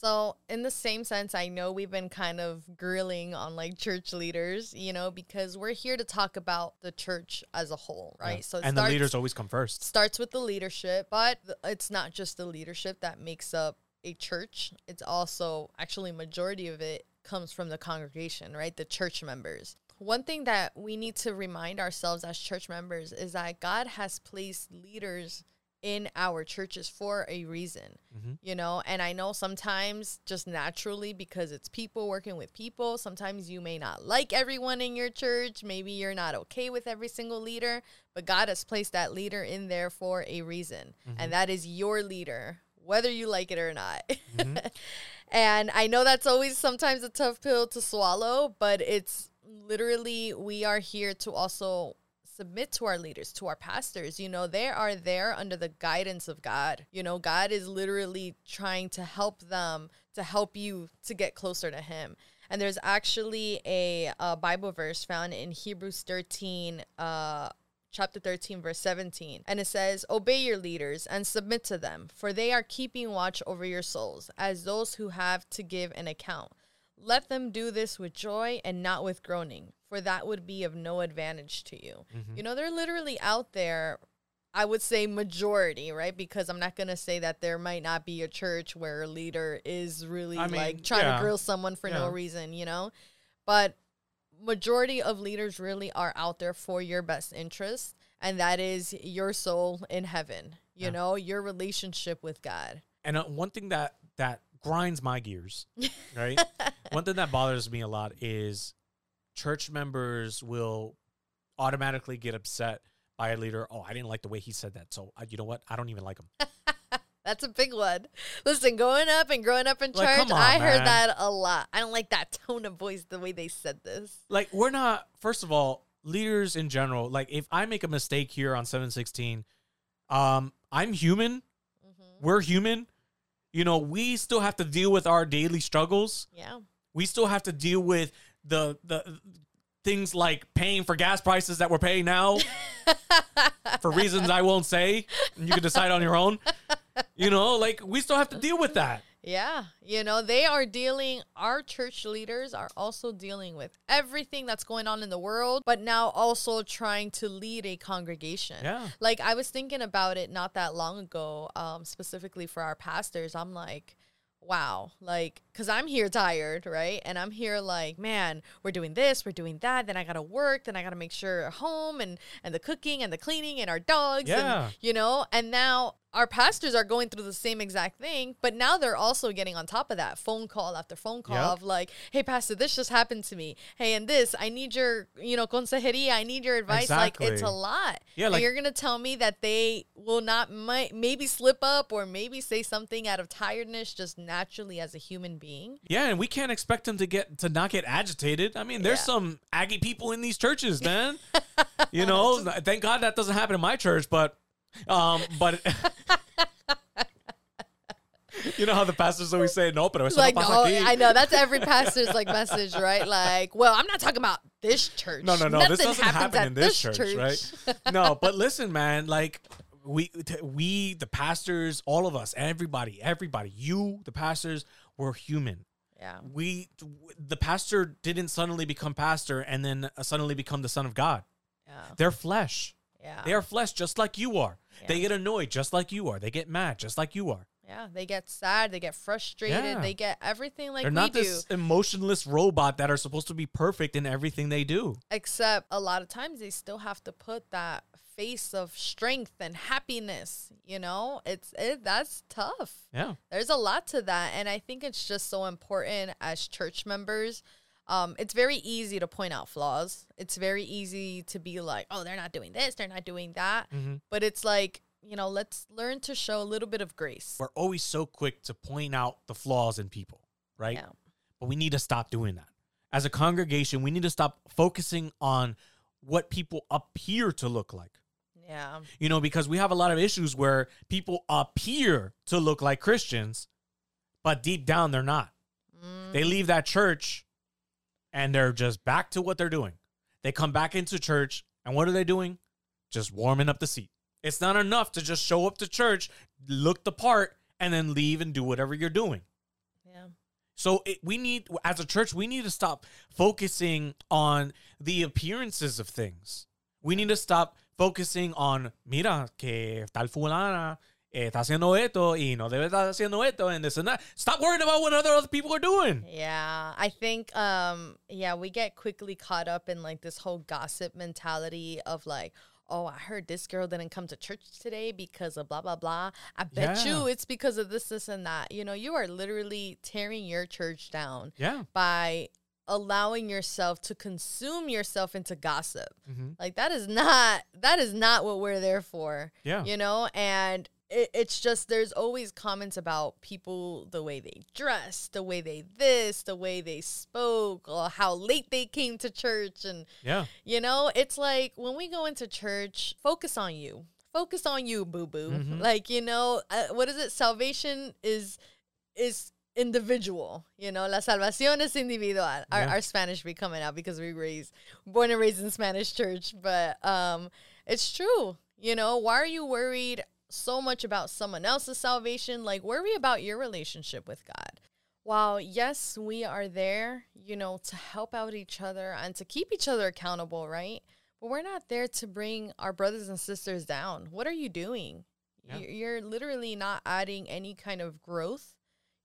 So, in the same sense, I know we've been kind of grilling on like church leaders, you know, because we're here to talk about the church as a whole, right? Yeah. So, and starts, the leaders always come first. starts with the leadership, but it's not just the leadership that makes up a church. It's also actually majority of it comes from the congregation, right? The church members. One thing that we need to remind ourselves as church members is that God has placed leaders in our churches for a reason, Mhm. you know. And I know sometimes just naturally because it's people working with people, sometimes you may not like everyone in your church. Maybe you're not okay with every single leader, but God has placed that leader in there for a reason, and that is your leader, whether you like it or not. and I know that's always sometimes a tough pill to swallow, but it's literally we are here to also submit to our leaders, to our pastors. You know, they are there under the guidance of God. You know, God is literally trying to help them, to help you to get closer to Him. And there's actually a, uh Bible verse found in Hebrews 13, uh, chapter 13, verse 17. And it says, Obey your leaders and submit to them, for they are keeping watch over your souls, as those who have to give an account. Let them do this with joy and not with groaning, for that would be of no advantage to you. You know, they're literally out there. I would say majority, right? Because I'm not gonna say that there might not be a church where a leader is really I mean, like trying yeah. to grill someone for no reason, you know. But majority of leaders really are out there for your best interest, and that is your soul in heaven. You Yeah. know, your relationship with God. And uh, one thing that that grinds my gears, right? one thing that bothers me a lot is church members will automatically get upset by a leader. Oh, I didn't like the way he said that, so uh, you know what? I don't even like him. That's a big one. Listen, growing up and growing up in Like, church, on, I heard that a lot. I don't like that tone of voice, the way they said this. like we're not first of all leaders in general like if i make a mistake here on 716 um i'm human Mm-hmm. we're human you know we still have to deal with our daily struggles. Yeah. we still have to deal with the the things like paying for gas prices that we're paying now for reasons i won't say and you can decide on your own. You know like we still have to deal with that Yeah, you know, they are dealing, our church leaders are also dealing with everything that's going on in the world, but now also trying to lead a congregation. Yeah. Like, I was thinking about it not that long ago, um, specifically for our pastors. I'm like, wow, like, because I'm here tired, right? And I'm here like, man, we're doing this, we're doing that. Then I got to work, then I got to make sure home and, and the cooking and the cleaning and our dogs. Yeah. And, you know, and now our pastors are going through the same exact thing, but now they're also getting on top of that phone call after phone call Yep. of like, hey, pastor, this just happened to me. Hey, and this, I need your, you know, consejeria, I need your advice. Like, it's a lot. Yeah, And you're going to tell me that they will not, might, maybe slip up or maybe say something out of tiredness just naturally as a human being. Yeah, and we can't expect them to get to not get agitated. I mean, there's Yeah. some aggy people in these churches, man. you know, thank God that doesn't happen in my church, but um but You know how the pastors always say, no, pero eso like, no pasa aquí. I know that's every pastor's like message, right? Like, well, I'm not talking about this church. No, no, no. this Nothing doesn't happens happen in this church, right? no, but listen, man. Like we, t- we, the pastors, all of us, everybody, everybody, you, the pastors, we're human. Yeah. We, the pastor didn't suddenly become pastor and then uh, suddenly become the son of God. Yeah. They're flesh. Yeah. They are flesh, just like you are. They get annoyed, just like you are. They get mad, just like you are. Yeah, they get sad, they get frustrated, Yeah. they get everything like They're not do. this emotionless robot that are supposed to be perfect in everything they do. Except a lot of times they still have to put that face of strength and happiness. You know, it's it that's tough. Yeah. There's a lot to that, and I think it's just so important as church members. Um, it's very easy to point out flaws. It's very easy to be like, "Oh, they're not doing this, they're not doing that," Mhm. but it's like you know, let's learn to show a little bit of grace. We're always so quick to point out the flaws in people, right? Yeah. But we need to stop doing that. As a congregation, we need to stop focusing on what people appear to look like. Yeah. You know, because we have a lot of issues where people appear to look like Christians, but deep down they're not. Mm, They leave that church and they're just back to what they're doing. They come back into church and what are they doing? Just warming up the seat. It's not enough to just show up to church, look the part, and then leave and do whatever you're doing. Yeah. So it, we need, as a church, we need to stop focusing on the appearances of things. We need to stop focusing on, mira, que tal fulana eh, está haciendo esto y no debe estar haciendo esto and this and that. Stop worrying about what other, other people are doing. Yeah, I think um yeah, we get quickly caught up in like this whole gossip mentality of like, oh, I heard this girl didn't come to church today because of blah blah blah. I bet Yeah. you it's because of this this and that. You know, you are literally tearing your church down Yeah. by allowing yourself to consume yourself into gossip. Mhm. Like that is not that is not what we're there for. Yeah. You know, and it, it's just there's always comments about people the way they dress, the way they this, the way they spoke, or how late they came to church and Yeah. you know, it's like when we go into church, focus on you. Focus on you, boo boo. Mhm. Like, you know, uh, what is it? Salvation is is individual. You know, la salvación es individual. Our, Yeah. our Spanish be coming out because we raised born and raised in Spanish church, but um it's true. You know, why are you worried so much about someone else's salvation? Like worry about your relationship with God. While yes, we are there, you know, to help out each other and to keep each other accountable, right? But we're not there to bring our brothers and sisters down. What are you doing? Yeah. You- You're literally not adding any kind of growth.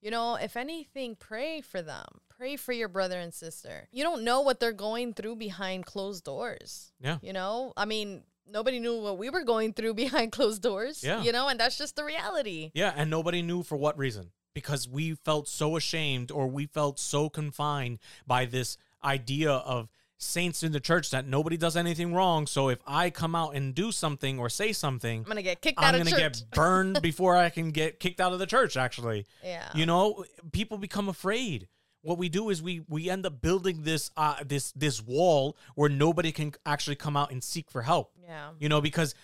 You know, if anything, pray for them. Pray for your brother and sister. You don't know what they're going through behind closed doors. Yeah. You know, I mean, nobody knew what we were going through behind closed doors. Yeah. You know, and that's just the reality. Yeah, and nobody knew for what reason. Because we felt so ashamed or we felt so confined by this idea of saints in the church that nobody does anything wrong. So if I come out and do something or say something, I'm gonna get kicked out I'm going to get burned before I can get kicked out of the church, actually. yeah. You know, people become afraid. What we do is we we end up building this uh this this wall where nobody can actually come out and seek for help yeah. you know, because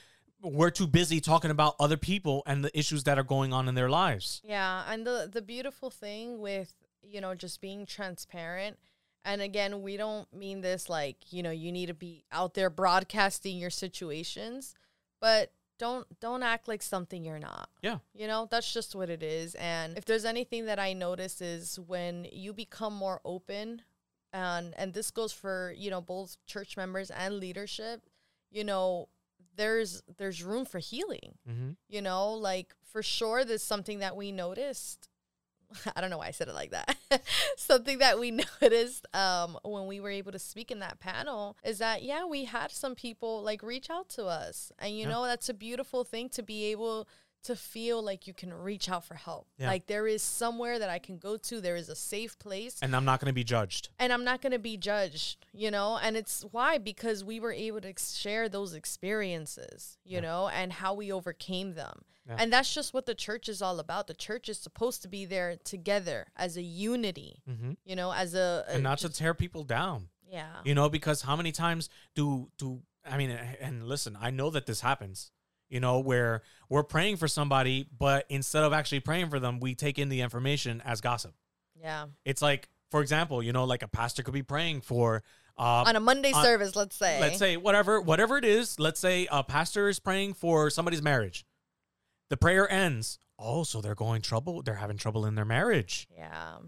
we're too busy talking about other people and the issues that are going on in their lives. Yeah, and the the beautiful thing with you know just being transparent, and again, we don't mean this like you know you need to be out there broadcasting your situations, but don't don't act like something you're not. Yeah. You know, that's just what it is. And if there's anything that I notice is when you become more open and and this goes for, you know, both church members and leadership, you know, there's there's room for healing Mm-hmm. you know like for sure there's something that we noticed i don't know why i said it like that something that we noticed um when we were able to speak in that panel is that yeah we had some people like reach out to us and you Yeah. know that's a beautiful thing to be able to feel like you can reach out for help Yeah. like there is somewhere that i can go to there is a safe place And I'm not going to be judged. and I'm not going to be judged, you know? And it's why because we were able to share those experiences, you Yeah. know, and how we overcame them. Yeah. And that's just what the church is all about. The church is supposed to be there together as a unity, Mm-hmm. you know, as a, a And not to tear people down, yeah. you know, because how many times do, do, I mean, and listen, I know that this happens, you know, where we're praying for somebody, but instead of actually praying for them, we take in the information as gossip. Yeah. It's like, for example, you know, like a pastor could be praying for, uh, On a Monday on- service, let's say. let's say whatever whatever it is let's say a pastor is praying for somebody's marriage the prayer ends oh so they're going trouble they're having trouble in their marriage Yeah.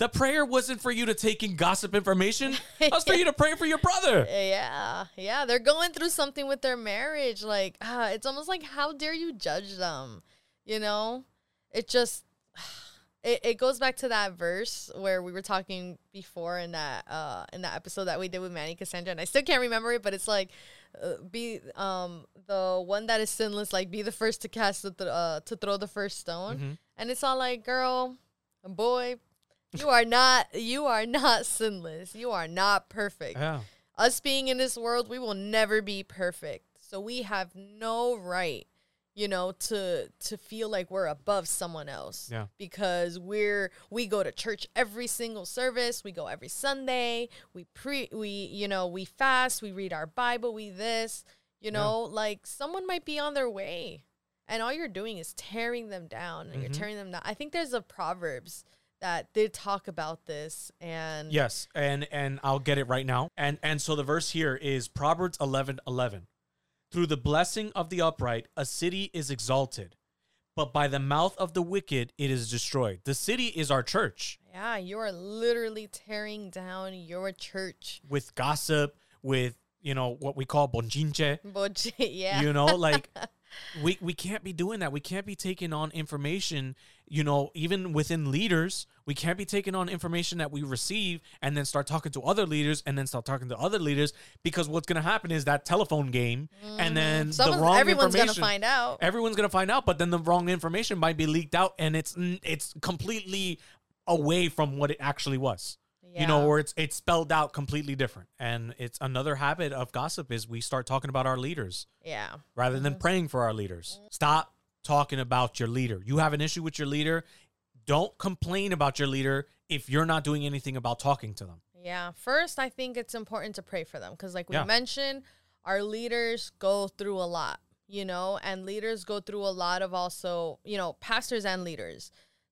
The prayer wasn't for you to take in gossip information it was for you to pray for your brother Yeah, yeah, they're going through something with their marriage. Like, ah, it's almost like, how dare you judge them? You know, it just, it, it goes back to that verse where we were talking before in that uh in that episode that we did with Manny Cassandra, and I still can't remember it, but it's like, uh, be um the one that is sinless, like be the first to cast the th- uh to throw the first stone, Mhm. and it's all like, girl, boy. You are not you are not sinless. You are not perfect yeah us being in this world, we will never be perfect. So we have no right, you know, to to feel like we're above someone else. Yeah. Because we're we go to church every single service, we go every Sunday, we pre we you know, we fast, we read our Bible, we this, you Yeah. know, like someone might be on their way. And all you're doing is tearing them down and you're Mhm. tearing them down. I think there's a Proverbs that did talk about this and yes and and i'll get it right now and and so the verse here is proverbs 11 11 through the blessing of the upright a city is exalted but by the mouth of the wicked it is destroyed. The city is our church Yeah, you are literally tearing down your church. with gossip, with you know what we call bochinche. But yeah. You know, like we we can't be doing that. We can't be taking on information, you know, even within leaders, we can't be taking on information that we receive and then start talking to other leaders and then start talking to other leaders because what's going to happen is that telephone game and then mm-hmm. the Someone's, wrong everyone's gonna find out. everyone's going to find out but then the wrong information might be leaked out and it's it's completely away from what it actually was. You know or it's it's spelled out completely different. And it's another habit of gossip is we start talking about our leaders yeah. rather than mm-hmm. praying for our leaders. Stop talking about your leader you have an issue with your leader don't complain about your leader if you're not doing anything about talking to them Yeah. First, I think it's important to pray for them because, like we Yeah. mentioned, our leaders go through a lot, you know, and leaders go through a lot of also, you know, pastors and leaders.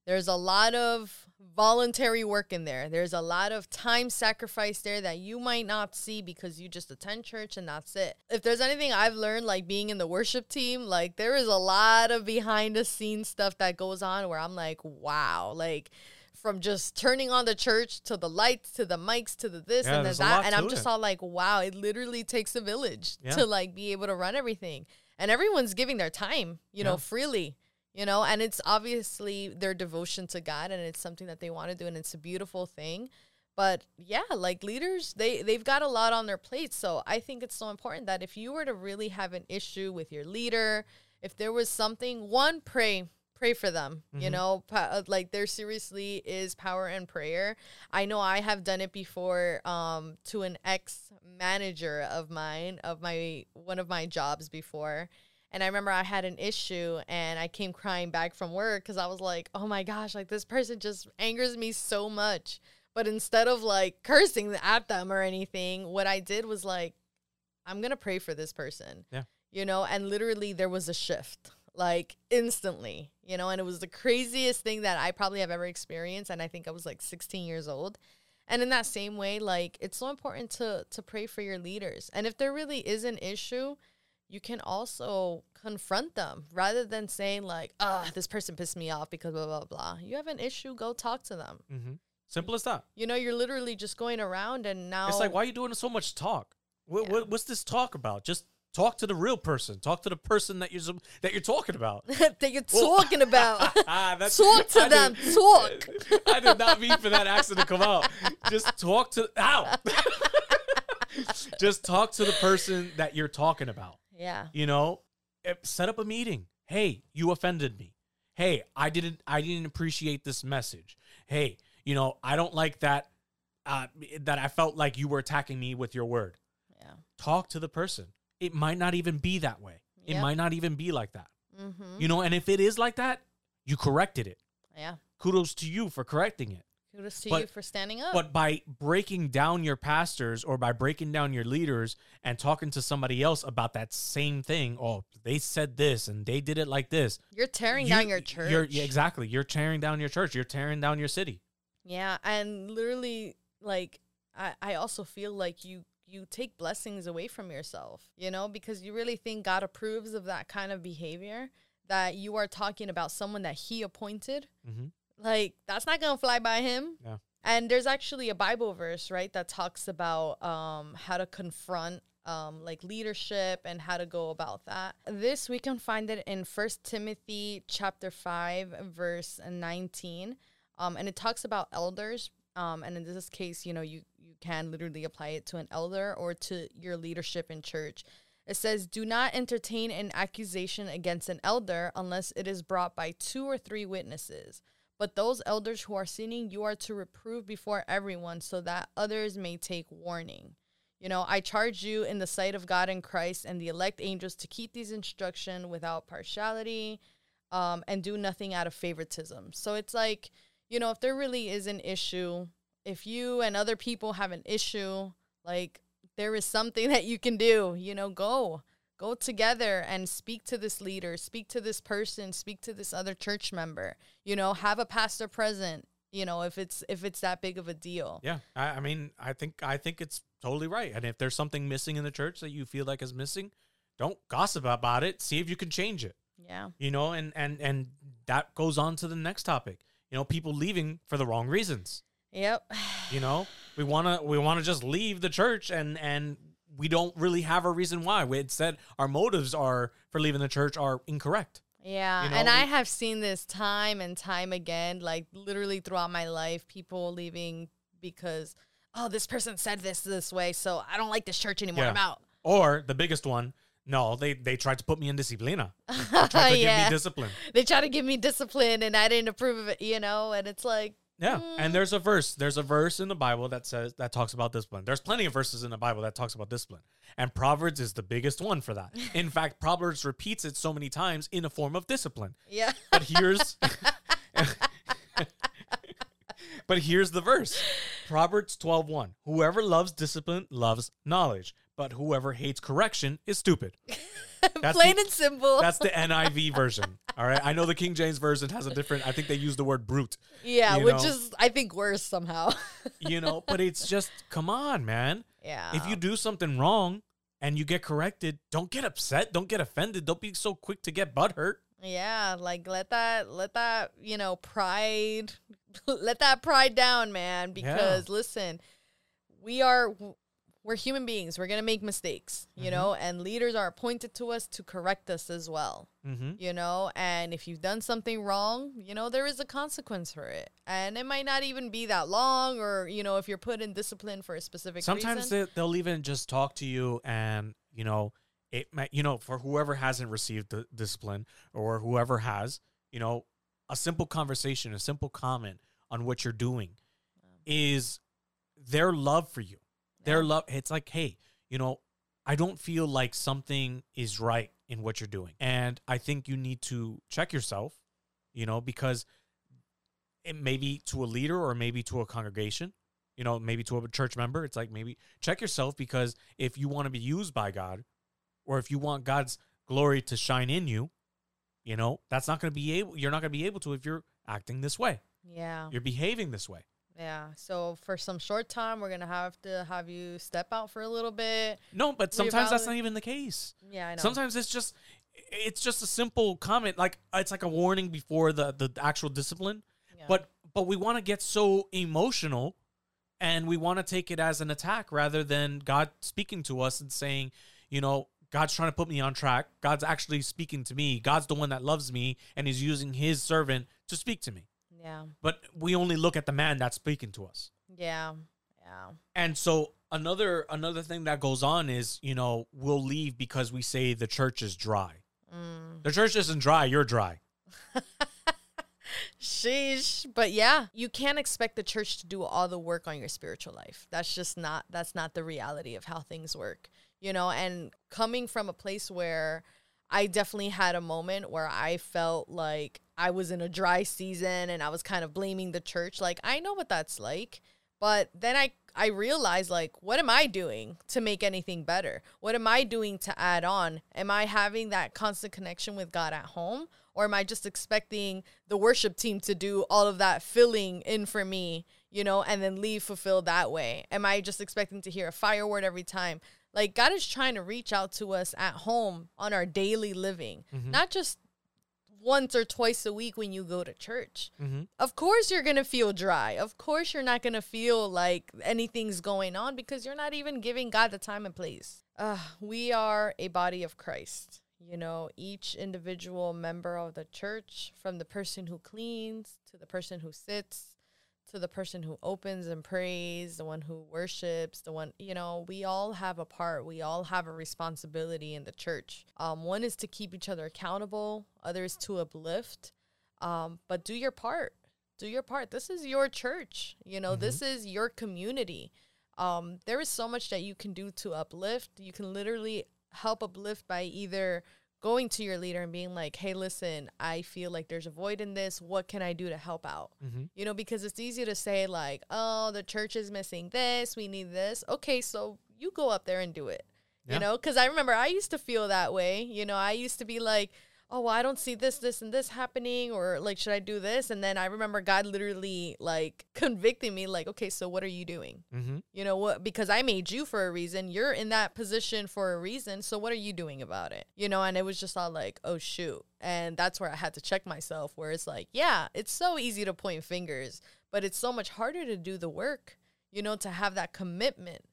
There's a lot of voluntary work in there. There's a lot of time sacrifice there that you might not see because you just attend church and that's it. If there's anything I've learned, like being in the worship team, like there is a lot of behind the scenes stuff that goes on where I'm like, wow, like from just turning on the church to the lights to the mics to the this Yeah, and the that. And I'm just it. all like, wow, it literally takes a village Yeah. to like be able to run everything. And everyone's giving their time, you know, freely, you know, and it's obviously their devotion to God and it's something that they want to do and it's a beautiful thing. But yeah, like leaders, they they've got a lot on their plate. So I think it's so important that if you were to really have an issue with your leader, if there was something, one, pray pray for them you Mhm. know uh, like there seriously is power in prayer i know i have done it before um to an ex manager of mine of my one of my jobs before and i remember i had an issue and i came crying back from work because i was like oh my gosh like this person just angers me so much. But instead of like cursing at them or anything what i did was like i'm gonna pray for this person. Yeah. you know and literally there was a shift like instantly you know and it was the craziest thing that i probably have ever experienced and i think i was like 16 years old. And in that same way like it's so important to to pray for your leaders. And if there really is an issue you can also confront them rather than saying like ah this person pissed me off because blah blah blah you have an issue go talk to them mm-hmm. simple as that you know you're literally just going around and now It's like, why are you doing so much talk? What, Yeah. what, what's this talk about? Just talk to the real person. Talk to the person that you're that you're talking about. that you're Well- talking about Ah, That's- Talk to I them, did- talk. I did not mean for that accent to come out. Just talk to. Ow. Just talk to the person that you're talking about. Yeah You know, Eh, set up a meeting. Hey, you offended me. Hey, I didn't. I didn't appreciate this message. Hey, you know, I don't like that. Uh, that I felt like you were attacking me with your word. yeah talk to the person. It might not even be that way. It Yep. might not even be like that. mm-hmm. You know, and if it is like that, you corrected it. yeah Kudos to you for correcting it. Kudos to But- you for standing up But by breaking down your pastors or by breaking down your leaders and talking to somebody else about that same thing, oh, they said this and they did it like this. you're tearing you- down your church You're, yeah, exactly. You're tearing down your church. You're tearing down your city. Yeah, and literally, like, I, I also feel like you you take blessings away from yourself, you know, because you really think God approves of that kind of behavior that you are talking about someone that He appointed. hmm Like, that's not gonna fly by Him. Yeah. And there's actually a Bible verse, right, that talks about um how to confront um like leadership and how to go about that. This we can find it in First Timothy chapter 5 verse 19. Um and it talks about elders um and in this case, you know, you you can literally apply it to an elder or to your leadership in church. It says, Do not entertain an accusation against an elder unless it is brought by two or three witnesses. But those elders who are sinning, you are to reprove before everyone so that others may take warning. You know, I charge you in the sight of God and Christ and the elect angels to keep these instruction without partiality um, and do nothing out of favoritism. So it's like, you know, if there really is an issue, if you and other people have an issue, like there is something that you can do, you know, go. Go together and speak to this leader, speak to this person, speak to this other church member. You know, have a pastor present, you know, if it's if it's that big of a deal. Yeah, I, I mean, I think I think it's totally right. And if there's something missing in the church that you feel like is missing, don't gossip about it. See if you can change it. Yeah. You know, and and and that goes on to the next topic. You know, people leaving for the wrong reasons. Yep. You know, we wanna we wanna just leave the church and and we don't really have a reason why. We had said our motives are for leaving the church are incorrect. Yeah, You know, and I have seen this time and time again, like literally throughout my life, people leaving because oh, this person said this this way, so I don't like this church anymore. Yeah. I'm out. Or the biggest one, no, they they tried to put me in disciplina. Tried to give me discipline. they try to give me discipline, and I didn't approve of it, you know. And it's like, Yeah, Mm. and there's a verse. There's a verse in the Bible that says that talks about discipline. There's plenty of verses in the Bible that talks about discipline, and Proverbs is the biggest one for that. In fact, Proverbs repeats it so many times in a form of discipline. yeah, But here's, but here's the verse: Proverbs 12:1. Whoever loves discipline loves knowledge, but whoever hates correction is stupid. That's plain the- and simple. That's the NIV version. All right, I know the King James version has a different. I think they use the word brute. yeah, which know. is I think worse somehow. you know but it's just come on man yeah, if you do something wrong and you get corrected don't get upset don't get offended don't be so quick to get butthurt Yeah, like let that let that, you know, pride let that pride down, man, because listen, we are we're human beings. We're going to make mistakes, you Mhm. know, and leaders are appointed to us to correct us as well, mm-hmm. you know, and if you've done something wrong, you know, there is a consequence for it. And it might not even be that long or, you know, if you're put in discipline for a specific sometimes reason. they, they'll even just talk to you and you know it might you know for whoever hasn't received the discipline or whoever has you know a simple conversation a simple comment on what you're doing is their love for you their love it's like hey you know i don't feel like something is right in what you're doing. And i think you need to check yourself you know because it may be to a leader or maybe to a congregation you know maybe to a church member. It's like maybe check yourself because if you want to be used by god or if you want god's glory to shine in you you know that's not going to be able you're not going to be able to if you're acting this way. Yeah. you're behaving this way Yeah. So for some short time, we're going to have to have you step out for a little bit. no but sometimes that's not even the case Yeah, I know. Sometimes it's just it's just a simple comment like it's like a warning before the the actual discipline. Yeah. But but we want to get so emotional and we want to take it as an attack rather than God speaking to us and saying, you know, God's trying to put me on track. God's actually speaking to me. God's the one that loves me and he's using his servant to speak to me. Yeah. But we only look at the man that's speaking to us. Yeah. Yeah. And so another another thing that goes on is, you know, we'll leave because we say the church is dry. Mm. The church isn't dry, you're dry. Sheesh. But yeah, you can't expect the church to do all the work on your spiritual life. That's just not that's not the reality of how things work. You know, and coming from a place where I definitely had a moment where I felt like I was in a dry season and I was kind of blaming the church. Like I know what that's like. But then I I realized like what am I doing to make anything better? What am I doing to add on? Am I having that constant connection with God at home or am I just expecting the worship team to do all of that filling in for me, you know, and then leave fulfilled that way? Am I just expecting to hear a fire word every time? Like God is trying to reach out to us at home on our daily living, not just once or twice a week when you go to church. Mm-hmm. Of course, you're going to feel dry. Of course, you're not going to feel like anything's going on because you're not even giving God the time and place. Uh, we are a body of Christ. You know, each individual member of the church, from the person who cleans to the person who sits to the person who opens and prays, the one who worships, the one, you know, we all have a part. We all have a responsibility in the church. Um, one is to keep each other accountable, other is to uplift. Um, but do your part. Do your part. This is your church. You know, this is your community. Um, there is so much that you can do to uplift. You can literally help uplift by either going to your leader and being like, hey, listen, I feel like there's a void in this. What can I do to help out? Mm-hmm. You know, because it's easy to say, like, oh, the church is missing this. We need this. Okay, so you go up there and do it. Yeah. You know, because I remember I used to feel that way. You know, I used to be like, oh, well, I don't see this, this, and this happening, or like, should I do this? And then I remember God literally like convicting me, like, okay, so what are you doing? Mm-hmm. You know what? Because I made you for a reason. You're in that position for a reason. So what are you doing about it? You know, and it was just all like, oh, shoot. And that's where I had to check myself, where it's like, yeah, it's so easy to point fingers, but it's so much harder to do the work, you know, to have that commitment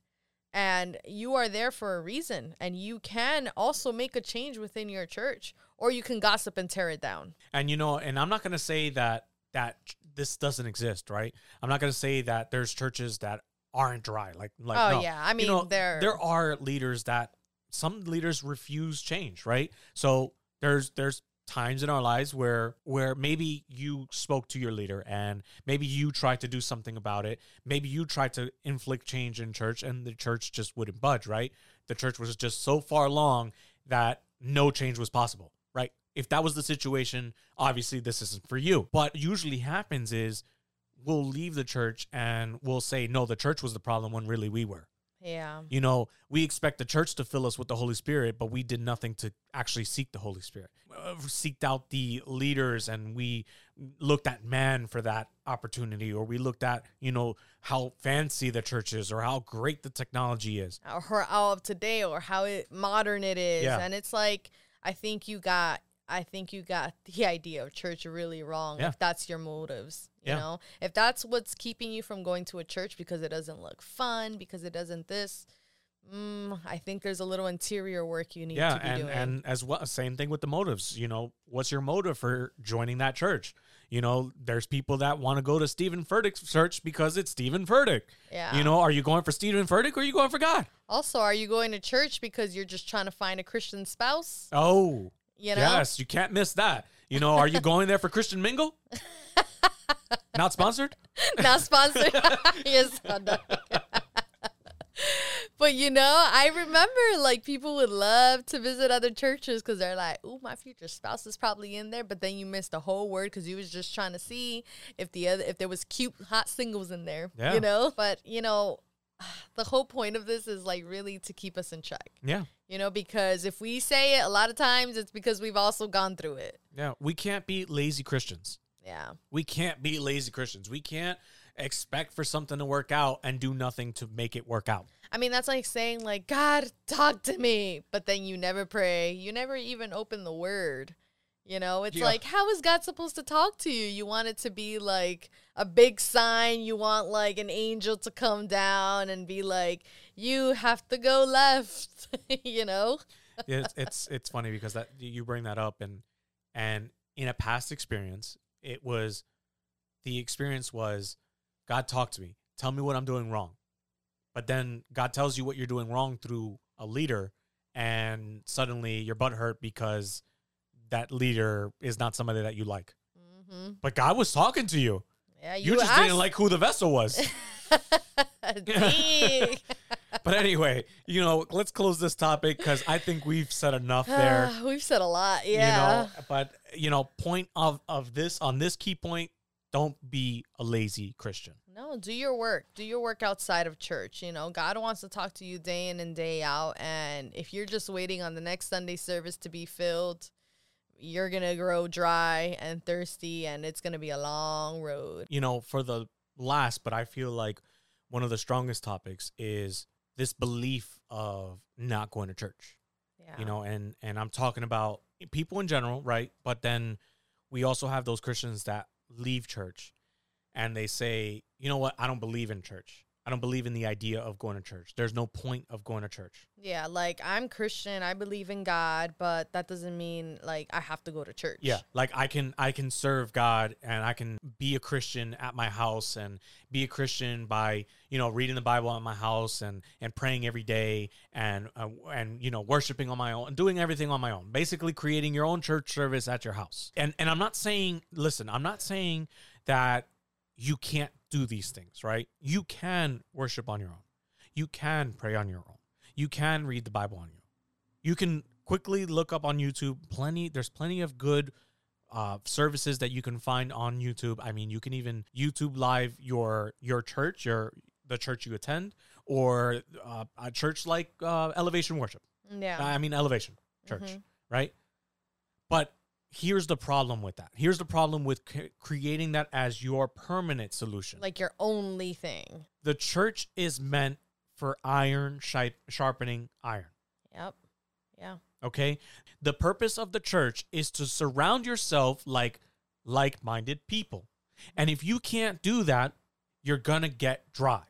and you are there for a reason and you can also make a change within your church or you can gossip and tear it down And you know, and I'm not going to say that that this doesn't exist, right? I'm not going to say that there's churches that aren't dry. Like, like oh no. yeah i mean you know, there there are leaders that some leaders refuse change, right? So there's there's times in our lives where where maybe you spoke to your leader and maybe you tried to do something about it. Maybe you tried to inflict change in church and the church just wouldn't budge, right? The church was just so far along that no change was possible? If that was the situation, obviously this isn't for you. But usually happens is we'll leave the church and we'll say no, the church was the problem when really we were. yeah You know, we expect the church to fill us with the Holy Spirit, but we did nothing to actually seek the Holy Spirit. Uh, seeked out the leaders and we looked at man for that opportunity, or we looked at, you know, how fancy the church is or how great the technology is. or how how up to date or how it, modern it is Yeah. and it's like i think you got i think you got the idea of church really wrong Yeah. if that's your motives you Yeah. know if that's what's keeping you from going to a church because it doesn't look fun because it doesn't this mm, i think there's a little interior work you need yeah, to be and doing and as well, same thing with the motives. You know, what's your motive for joining that church? You know, there's people that want to go to Stephen Furtick's church because it's Stephen Furtick. yeah You know, are you going for Stephen Furtick or are you going for God? also are you going to church because you're just trying to find a christian spouse Oh, you know yes, you can't miss that. You know, are you going there for Christian Mingle? Not sponsored. not sponsored. yes, but you know, I remember like people would love to visit other churches because they're like, "Ooh, my future spouse is probably in there." But then you missed the whole word because you was just trying to see if the other if there was cute hot singles in there. Yeah. You know, but you know, the whole point of this is like really to keep us in check. Yeah, You know, because if we say it a lot of times, it's because we've also gone through it. yeah. We can't be lazy Christians. Yeah. We can't be lazy Christians. We can't expect for something to work out and do nothing to make it work out. I mean, that's like saying, like, God, talk to me. But then you never pray. You never even open the word. You know, it's Yeah. like, how is God supposed to talk to you? You want it to be like a big sign. You want like an angel to come down and be like, you have to go left, you know? Yeah, it's, it's it's funny because that you bring that up and and in a past experience, it was the experience was God talked to me, tell me what I'm doing wrong, but then God tells you what you're doing wrong through a leader, and suddenly your butt hurt because that leader is not somebody that you like. hmm But God was talking to you. Yeah, You, you, just didn't like who the vessel was. But anyway, you know, let's close this topic because I think we've said enough there. We've said a lot. Yeah. You know, but you know, point of of this on this key point, don't be a lazy Christian. No, do your work. Do your work outside of church. You know, God wants to talk to you day in and day out. And if you're just waiting on the next Sunday service to be filled, you're going to grow dry and thirsty, and it's going to be a long road. You know, for the last, but I feel like one of the strongest topics is this belief of not going to church. Yeah. You know, and and I'm talking about people in general, right? But then we also have those Christians that leave church and they say, "You know what? I don't believe in church. I don't believe in the idea of going to church. There's no point of going to church." Yeah. Like, I'm Christian. I believe in God, but that doesn't mean, like, I have to go to church. Yeah, like I can I can serve God and I can be a Christian at my house and be a Christian by you know reading the Bible at my house and and praying every day and uh, and you know worshiping on my own and doing everything on my own. Basically, creating your own church service at your house. And and I'm not saying listen, I'm not saying that you can't do these things, right? You can worship on your own. You can pray on your own. You can read the Bible on your own. You can quickly look up on YouTube plenty there's plenty of good uh, services that you can find on YouTube. I mean, you can even YouTube live your your church, your the church you attend, or uh, a church like uh, Elevation Worship. Yeah. I mean, Elevation Church, Mhm. right? But here's the problem with that. Here's the problem with c- creating that as your permanent solution. Like your only thing. the church is meant for iron shi- sharpening iron. Yep. Yeah. Okay. The purpose of the church is to surround yourself like like minded people. And if you can't do that, you're going to get dry.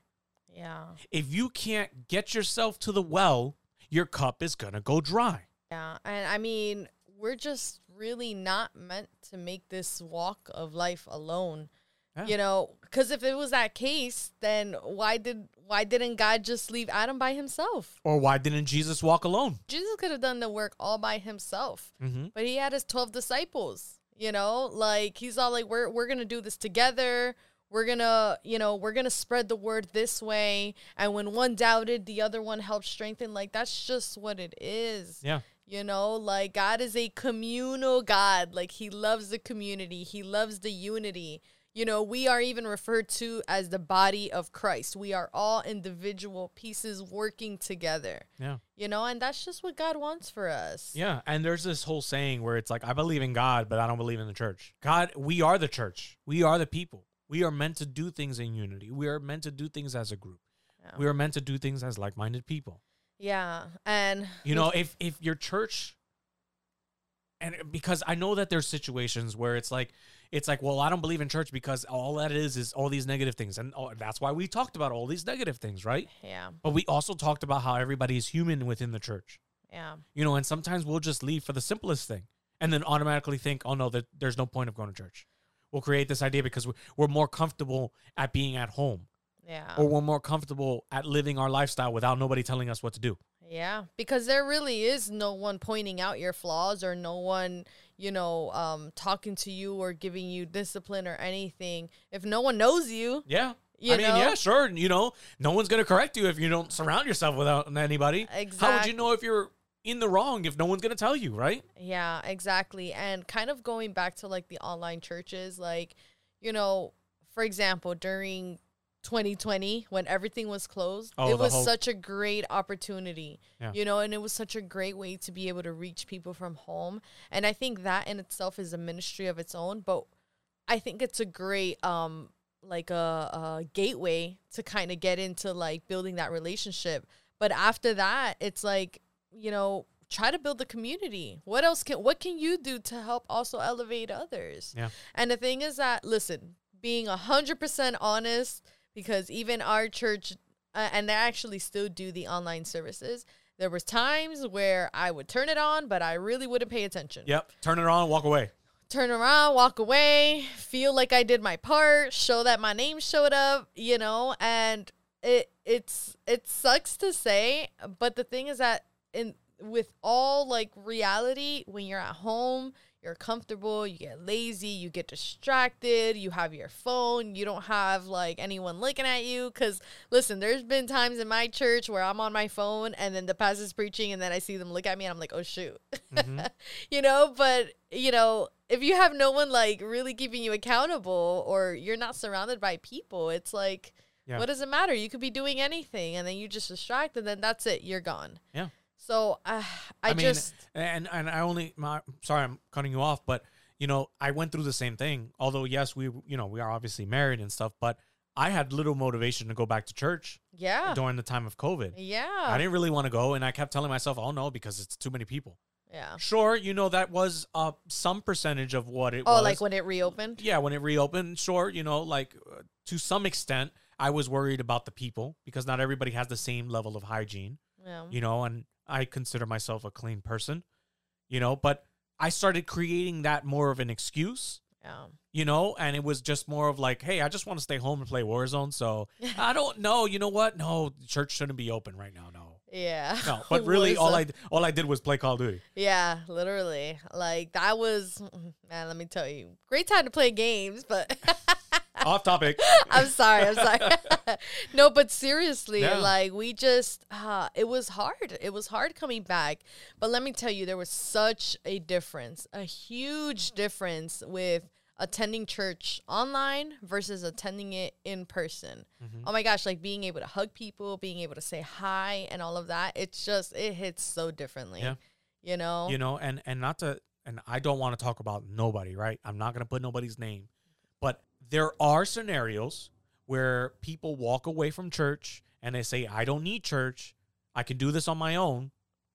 Yeah. If you can't get yourself to the well, your cup is going to go dry. Yeah. And I mean, we're just really not meant to make this walk of life alone. Yeah. You know, because if it was that case, then why did why didn't God just leave Adam by himself? Or why didn't Jesus walk alone? Jesus could have done the work all by himself, Mm-hmm. but he had his twelve disciples. You know, like he's all like, "We're we're gonna do this together. We're gonna, you know, we're gonna spread the word this way." And when one doubted, the other one helped strengthen. Like that's just what it is. Yeah. You know, like God is a communal God. Like he loves the community. He loves the unity. You know, we are even referred to as the body of Christ. We are all individual pieces working together. Yeah. You know, and that's just what God wants for us. Yeah, and there's this whole saying where it's like I believe in God, but I don't believe in the church. God, we are the church. We are the people. We are meant to do things in unity. We are meant to do things as a group. Yeah. We are meant to do things as like-minded people. Yeah. And You know, if if your church and because I know that there's situations where it's like it's like, well, I don't believe in church because all that is is all these negative things, and oh, that's why we talked about all these negative things, right? yeah. But we also talked about how everybody is human within the church. Yeah. You know, and sometimes we'll just leave for the simplest thing and then automatically think, oh no, that there's no point of going to church. We'll create this idea because we're more comfortable at being at home Yeah. or we're more comfortable at living our lifestyle without nobody telling us what to do. Yeah, because there really is no one pointing out your flaws or no one, you know, um, talking to you or giving you discipline or anything. If no one knows you, Yeah. You I mean, know? yeah, sure. You know, no one's going to correct you if you don't surround yourself without anybody. Exactly. How would you know if you're in the wrong if no one's going to tell you, right? yeah, exactly. And kind of going back to like the online churches, like, you know, for example, during 2020 when everything was closed, Oh, it was whole- such a great opportunity, Yeah. you know, and it was such a great way to be able to reach people from home. And I think that in itself is a ministry of its own, but I think it's a great um like a, a gateway to kind of get into like building that relationship. But after that, it's like, you know, try to build the community. What else can what can you do to help also elevate others? Yeah. And the thing is that listen, being a hundred percent honest, because even our church, uh, and they actually still do the online services. There was times where I would turn it on, but I really wouldn't pay attention. Yep. Turn it on, walk away. Turn around, walk away, feel like I did my part, show that my name showed up, you know, and it it's it sucks to say, but the thing is that in with all like reality, when you're at home, you're comfortable, you get lazy, you get distracted, you have your phone, you don't have like anyone looking at you. Cause listen, there's been times in my church where I'm on my phone and then the pastor's preaching and then I see them look at me and I'm like, oh shoot. Mhm. you know, but you know, if you have no one like really keeping you accountable or you're not surrounded by people, it's like, Yeah. what does it matter? You could be doing anything and then you just distract and then that's it, you're gone. Yeah. So uh, I, mean, just, and and I only my sorry I'm cutting you off, but you know I went through the same thing. Although yes, we you know we are obviously married and stuff, but I had little motivation to go back to church yeah. during the time of COVID. Yeah. I didn't really want to go, and I kept telling myself, "Oh no," because it's too many people. yeah. Sure, you know that was uh some percentage of what it Oh, was. like when it reopened? yeah, when it reopened, sure, you know, like uh, to some extent, I was worried about the people because not everybody has the same level of hygiene. Yeah. you know, and I consider myself a clean person, you know, but I started creating that more of an excuse, Yeah. you know, and it was just more of like, hey, I just want to stay home and play Warzone. So I don't know, you know what? No, church shouldn't be open right now. No. Yeah. No, but really, all I all I did was play Call of Duty. Yeah, literally. Like that was mm, mm, man, let me tell you. Great time to play games, but Off topic. I'm sorry, I'm sorry. no, but seriously, Yeah. like we just uh it was hard. It was hard coming back. But let me tell you, there was such a difference, a huge difference with attending church online versus attending it in person. Mhm. Oh my gosh, like being able to hug people, being able to say hi and all of that. It's just it hits so differently. Yeah. You know? You know, and and not to and I don't want to talk about nobody, right? I'm not going to put nobody's name. There are scenarios where people walk away from church and they say, I don't need church. I can do this on my own.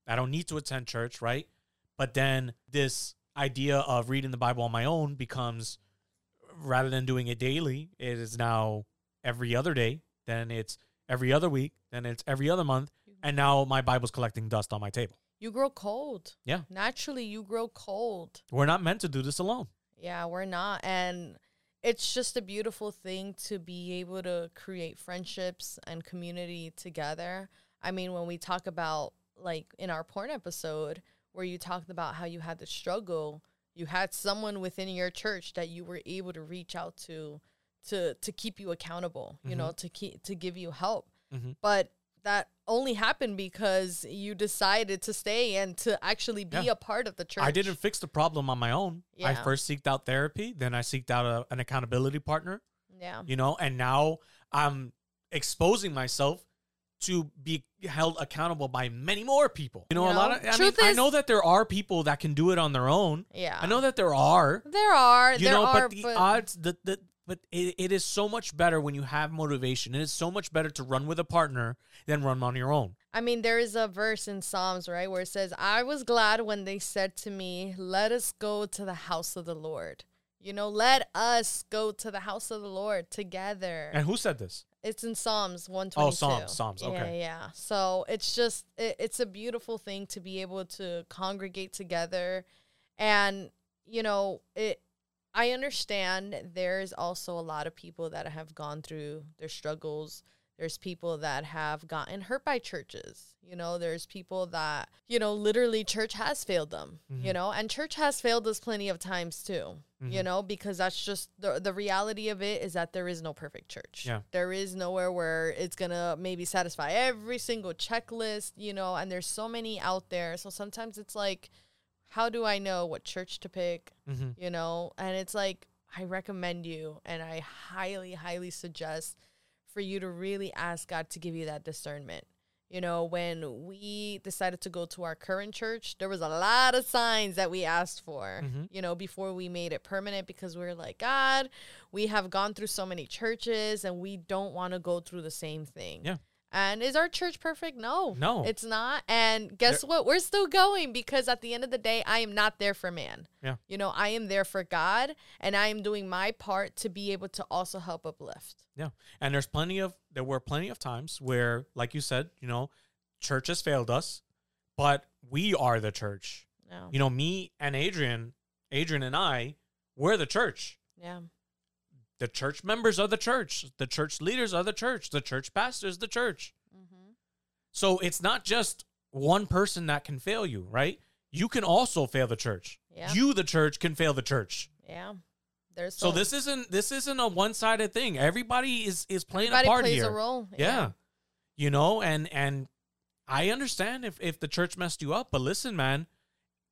I don't need to attend church, right? But then this idea of reading the Bible on my own becomes rather than doing it daily, it is now every other day, then it's every other week, then it's every other month, and now my Bible's collecting dust on my table. You grow cold. Yeah. Naturally, you grow cold. We're not meant to do this alone. Yeah, we're not. And it's just a beautiful thing to be able to create friendships and community together. I mean, when we talk about, like in our porn episode, where you talked about how you had to struggle, you had someone within your church that you were able to reach out to to to keep you accountable, you know, to keep to give you help. Mhm. But that only happened because you decided to stay and to actually be Yeah. a part of the church. I didn't fix the problem on my own. Yeah. I first seeked out therapy, then I seeked out a, an accountability partner, Yeah. you know, and now I'm exposing myself to be held accountable by many more people. You know, You a lot of I mean, truth I know that there are people that can do it on their own. Yeah. I know that there are. There are. you there know, are, but the odds the, the but it, it is so much better when you have motivation. It is so much better to run with a partner than run on your own. I mean, there is a verse in Psalms, right, where it says, I was glad when they said to me, Let us go to the house of the Lord. You know, let us go to the house of the Lord together. And who said this? It's in Psalms 122. Psalms, Psalms, Yeah, okay. yeah. So it's just, it, it's a beautiful thing to be able to congregate together. And, you know, it, I understand there's also a lot of people that have gone through their struggles. There's people that have gotten hurt by churches. You know, there's people that, you know, literally church has failed them, you Mhm. know, and church has failed us plenty of times too, you Mhm. know, because that's just the, the reality of it is that there is no perfect church. Yeah. There is nowhere where it's going to maybe satisfy every single checklist, you know, and there's so many out there. So sometimes it's like, how do I know what church to pick? Mm-hmm. you know and it's like i recommend you and i highly highly suggest for you to really ask god to give you that discernment you know when we decided to go to our current church there was a lot of signs that we asked for Mhm. you know before we made it permanent because we were like god we have gone through so many churches and we don't want to go through the same thing Yeah. And is our church perfect no No. it's not and guess what we're still going because at the end of the day i am not there for man Yeah. you know, I am there for God and I am doing my part to be able to also help uplift. Yeah. And there's plenty of there were plenty of times where, like you said, you know, church has failed us, but we are the church. Yeah. You know, me and Adrian, Adrian and I, we're the church. Yeah. The church members are the church. The church leaders are the church. The church pastors the church. Mm-hmm. So it's not just one person that can fail you, right? You can also fail the church. Yeah. You, the church, can fail the church. Yeah. There's So some- this isn't this isn't a one sided thing. Everybody is is playing everybody a part plays here. a role. Yeah. You know, and and I understand if if the church messed you up, but listen, man,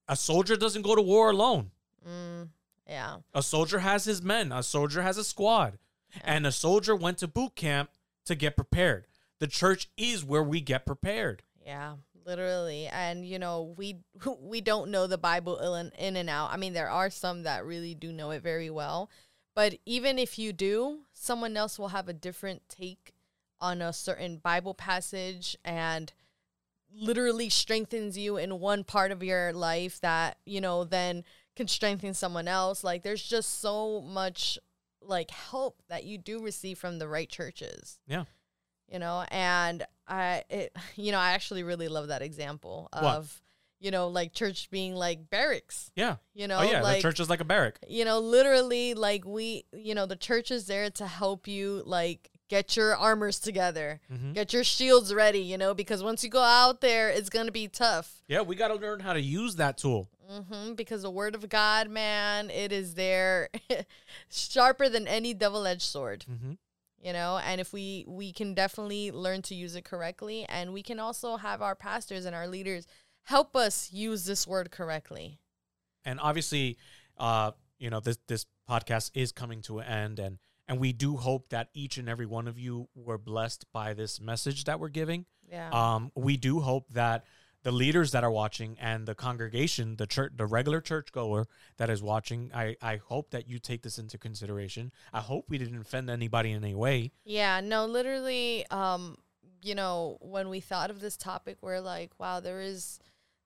a soldier doesn't go to war alone. Mm, yeah. A soldier has his men. A soldier has a squad. And a soldier went to boot camp to get prepared. The church is where we get prepared. Yeah, literally. And you know, we we don't know the Bible in, in and out. I mean, there are some that really do know it very well. But even if you do, someone else will have a different take on a certain Bible passage and literally strengthens you in one part of your life that, you know, then can strengthen someone else. Like there's just so much like help that you do receive from the right churches Yeah. you know and i it, you know i actually really love that example What? of you know like church being like barracks Yeah. you know oh yeah, like the church is like a barrack. you know literally like we you know the church is there to help you like get your armors together Mhm. get your shields ready you know because once you go out there it's gonna be tough Yeah, we got to learn how to use that tool. hmm because the word of god man it is there sharper than any double-edged sword Mm-hmm. you know and if we we can definitely learn to use it correctly and we can also have our pastors and our leaders help us use this word correctly and obviously uh you know this this podcast is coming to an end and and we do hope that each and every one of you were blessed by this message that we're giving yeah um we do hope that the leaders that are watching and the congregation, the church, the regular churchgoer that is watching, I, I hope that you take this into consideration. I hope we didn't offend anybody in any way. Yeah, no, literally, um, you know, when we thought of this topic, we're like, wow, there is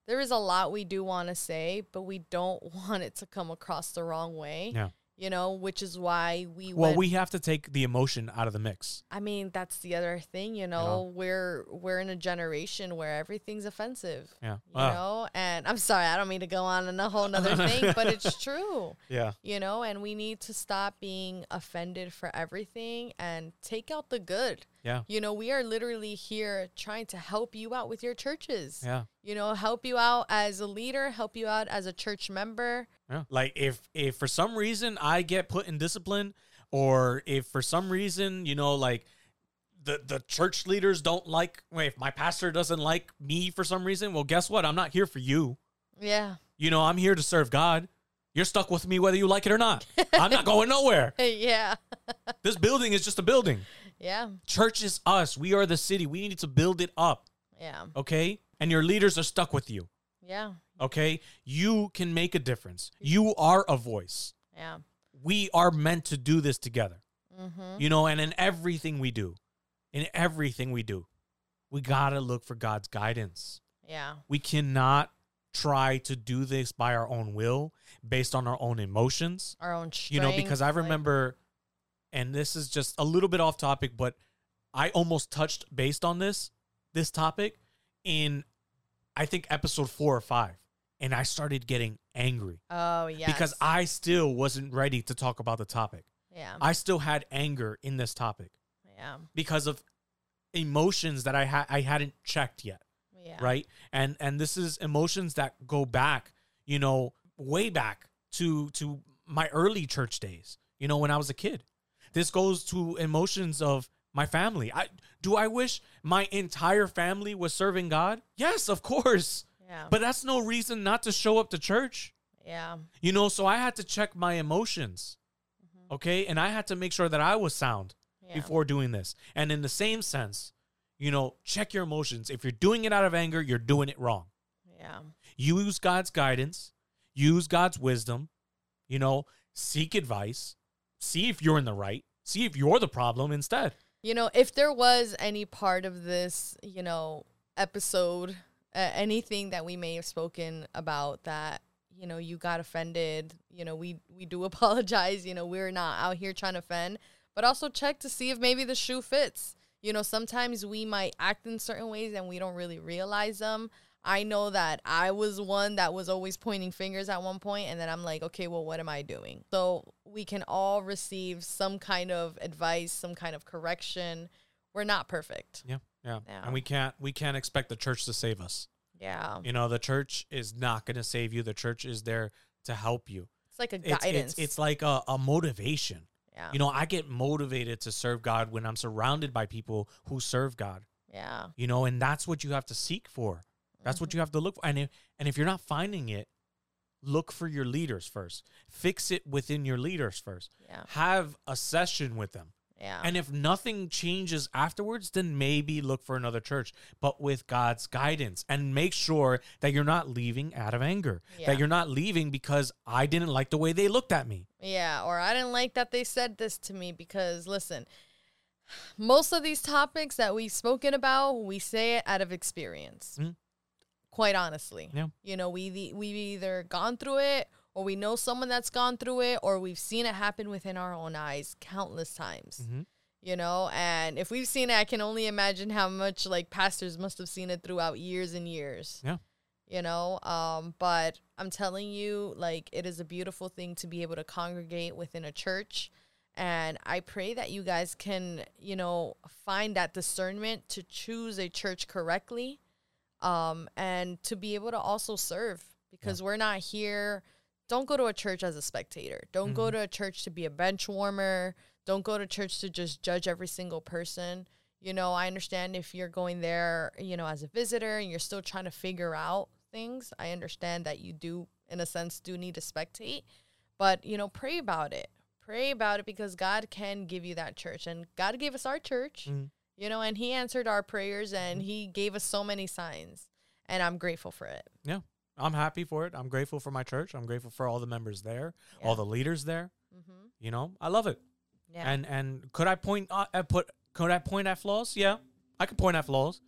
there is a lot we do want to say, but we don't want it to come across the wrong way. Yeah. You know, which is why we Well, went, we have to take the emotion out of the mix. I mean, that's the other thing, you know, we're we're in a generation where everything's offensive. Yeah. You know, and I'm sorry, I don't mean to go on in a whole nother thing, but it's true. yeah. You know, and we need to stop being offended for everything and take out the good. Yeah. You know, we are literally here trying to help you out with your churches. Yeah. You know, help you out as a leader, help you out as a church member. Yeah. Like if if for some reason I get put in discipline or if for some reason, you know, like the the church leaders don't like wait, if my pastor doesn't like me for some reason, well guess what? I'm not here for you. Yeah. You know, I'm here to serve God. You're stuck with me whether you like it or not. I'm not going nowhere. yeah. This building is just a building. Yeah. Church is us. We are the city. We need to build it up, Yeah. okay? And your leaders are stuck with you, Yeah. okay? You can make a difference. You are a voice. Yeah. We are meant to do this together. Mm-hmm. You know, and in everything we do, in everything we do, we got to look for God's guidance. Yeah. We cannot try to do this by our own will, based on our own emotions. Our own strength. You know, because I remember, and this is just a little bit off topic, but I almost touched based on this this topic in I think episode four or five, and I started getting angry oh, yeah. because I still wasn't ready to talk about the topic. Yeah. I still had anger in this topic yeah. because of emotions that I had I hadn't checked yet, Yeah. right? And and this is emotions that go back, you know, way back to to my early church days, you know, when I was a kid. This goes to emotions of my family. I do I wish my entire family was serving God? Yes, of course. Yeah. But that's no reason not to show up to church. yeah. You know, so I had to check my emotions. Mm-hmm. Okay? And I had to make sure that I was sound Yeah. before doing this. And in the same sense, you know, check your emotions. If you're doing it out of anger, you're doing it wrong. Yeah. Use God's guidance, use God's wisdom, you know, seek advice, see if you're in the right, see if you're the problem instead. You know, if there was any part of this, you know, episode, uh, anything that we may have spoken about that, you know, you got offended, you know, we we do apologize. You know, we're not out here trying to offend, but also check to see if maybe the shoe fits. You know, sometimes we might act in certain ways and we don't really realize them. I know that I was one that was always pointing fingers at one point, and then I'm like, okay, well, what am I doing? So we can all receive some kind of advice, some kind of correction. We're not perfect. Yeah. Yeah. Yeah. And we can't we can't expect the church to save us. Yeah. You know, the church is not going to save you. The church is there to help you. It's like a It's guidance. it's, it's like a, a motivation. yeah. You know, I get motivated to serve God when I'm surrounded by people who serve God. yeah. You know, and that's what you have to seek for. That's Mm-hmm. what you have to look for. And if, and if you're not finding it, look for your leaders first. Fix it within your leaders first. Yeah. Have a session with them. Yeah. And if nothing changes afterwards, then maybe look for another church, but with God's guidance and make sure that you're not leaving out of anger, Yeah. that you're not leaving because I didn't like the way they looked at me. Yeah, or I didn't like that they said this to me because listen, most of these topics that we've spoken about, we say it out of experience. Mhm. Quite honestly. Yeah. You know, we we've either gone through it or we know someone that's gone through it or we've seen it happen within our own eyes countless times. Mhm. You know, and if we've seen it, I can only imagine how much like pastors must have seen it throughout years and years Yeah. you know um but i'm telling you like it is a beautiful thing to be able to congregate within a church and i pray that you guys can you know find that discernment to choose a church correctly um and to be able to also serve because we're not here don't go to a church as a spectator. Don't go to a church to be a bench warmer. Don't go to church to just judge every single person. You know i understand if you're going there you know as a visitor and you're still trying to figure out things i understand that you do in a sense do need to spectate. But you know pray about it. Pray about it because god can give you that church and god gave us our church. Mhm. You know and he answered our prayers and he gave us so many signs and I'm grateful for it. Yeah. I'm happy for it. I'm grateful for my church. I'm grateful for all the members there, Yeah. all the leaders there. hmm You know, I love it. Yeah. And and could I point uh, at put could I point at flaws? Yeah, I could point at flaws.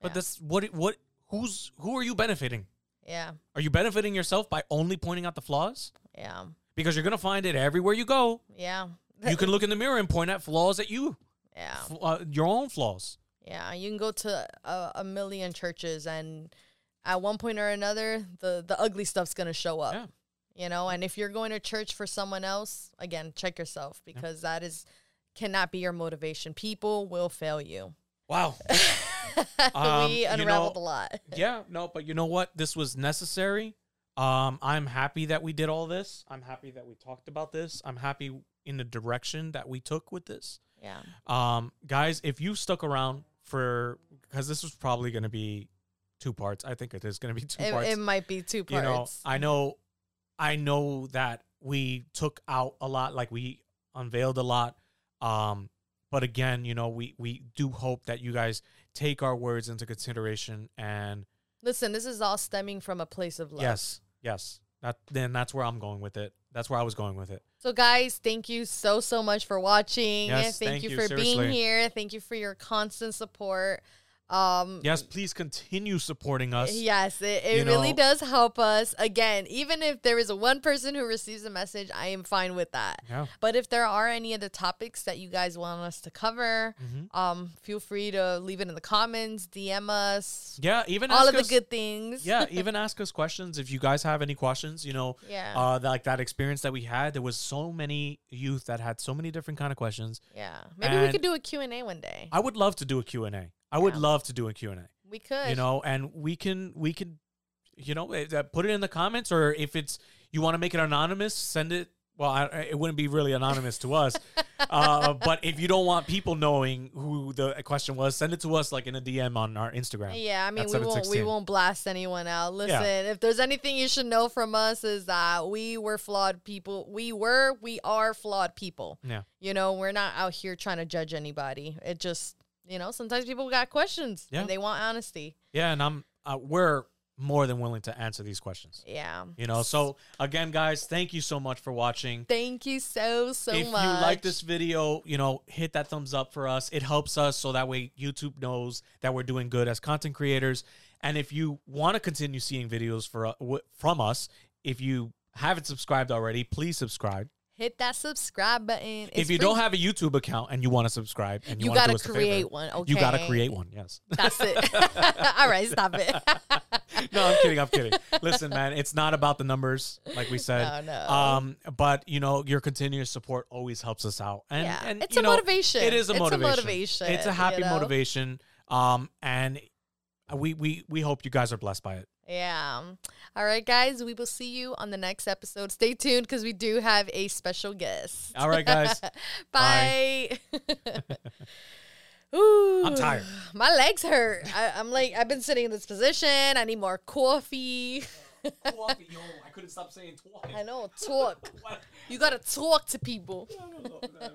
But Yeah. this what what who's who are you benefiting? yeah. Are you benefiting yourself by only pointing out the flaws? Yeah. Because you're gonna find it everywhere you go. Yeah. You can look in the mirror and point at flaws at you, Yeah. f- uh, your own flaws. Yeah. You can go to a, a million churches and at one point or another, the, the ugly stuff's going to show up. Yeah. You know, and if you're going to church for someone else, again, check yourself because that is cannot be your motivation. People will fail you. Wow. Um, we you unraveled know- a lot. yeah, no, but you know what? This was necessary. Um, I'm happy that we did all this. I'm happy that we talked about this. I'm happy in the direction that we took with this. Yeah. Um, guys, if you stuck around for because this was probably going to be two parts. I think it is going to be two It, parts. it might be two parts. you know. I know, I know that we took out a lot, like we unveiled a lot. Um, but again, you know, we we do hope that you guys take our words into consideration and Listen, this is all stemming from a place of love. yes, yes, that then that's where I'm going with it. That's where I was going with it. So, guys, thank you so, so much for watching. Yes, thank, thank you, you, for seriously. being here. Thank you for your constant support. Um, Yes, please continue supporting us. Yes, it, it really know- does help us. Again, even if there is a one person who receives a message, I am fine with that. Yeah. But if there are any other topics that you guys want us to cover, Mhm. um, feel free to leave it in the comments, DM us, Yeah, even all ask of the us- good things. yeah, even ask us questions if you guys have any questions. You know, yeah, uh, that, like that experience that we had. There was so many youth that had so many different kind of questions. yeah. Maybe we could do a Q and A one day. I would love to do a Q and A. I would Yeah. love to do a Q and A. we could. You know, and we can we can, you know, eh, put it in the comments, or if it's you want to make it anonymous, send it. Well, I, it wouldn't be really anonymous to us, uh, but if you don't want people knowing who the question was, send it to us like in a DM on our Instagram. Yeah, I mean, we won't we won't blast anyone out. Listen, if there's anything you should know from us is that we were flawed people. We were, we are flawed people. Yeah. You know, we're not out here trying to judge anybody. It just, you know, sometimes people got questions Yeah. and they want honesty. Yeah, and I'm uh, we're more than willing to answer these questions. Yeah. You know, so again, guys, thank you so much for watching. Thank you so so if much. If you like this video, you know, hit that thumbs up for us. It helps us so that way YouTube knows that we're doing good as content creators. And if you want to continue seeing videos for uh, w- from us, if you haven't subscribed already, please subscribe. Hit that subscribe button. if you don't have a YouTube account and you want to subscribe and you, you want to gotta do us a favor, create one. Okay, you got to create one. Yes. That's it. All right, stop it. no, I'm kidding. I'm kidding. Listen, man, it's not about the numbers, like we said. No, no. Um, but you know, your continuous support always helps us out, and yeah, and it's a know, motivation. It is a It's motivation. motivation. It's a happy you know? motivation. Um, and we we we hope you guys are blessed by it. Yeah. All right, guys. We will see you on the next episode. Stay tuned because we do have a special guest. All right, guys. Bye. Ooh, I'm tired. My legs hurt. I, I'm like, I've been sitting in this position. I need more coffee. Coffee, yo, I couldn't stop saying talking. I know, talk. You gotta talk to people. I don't know.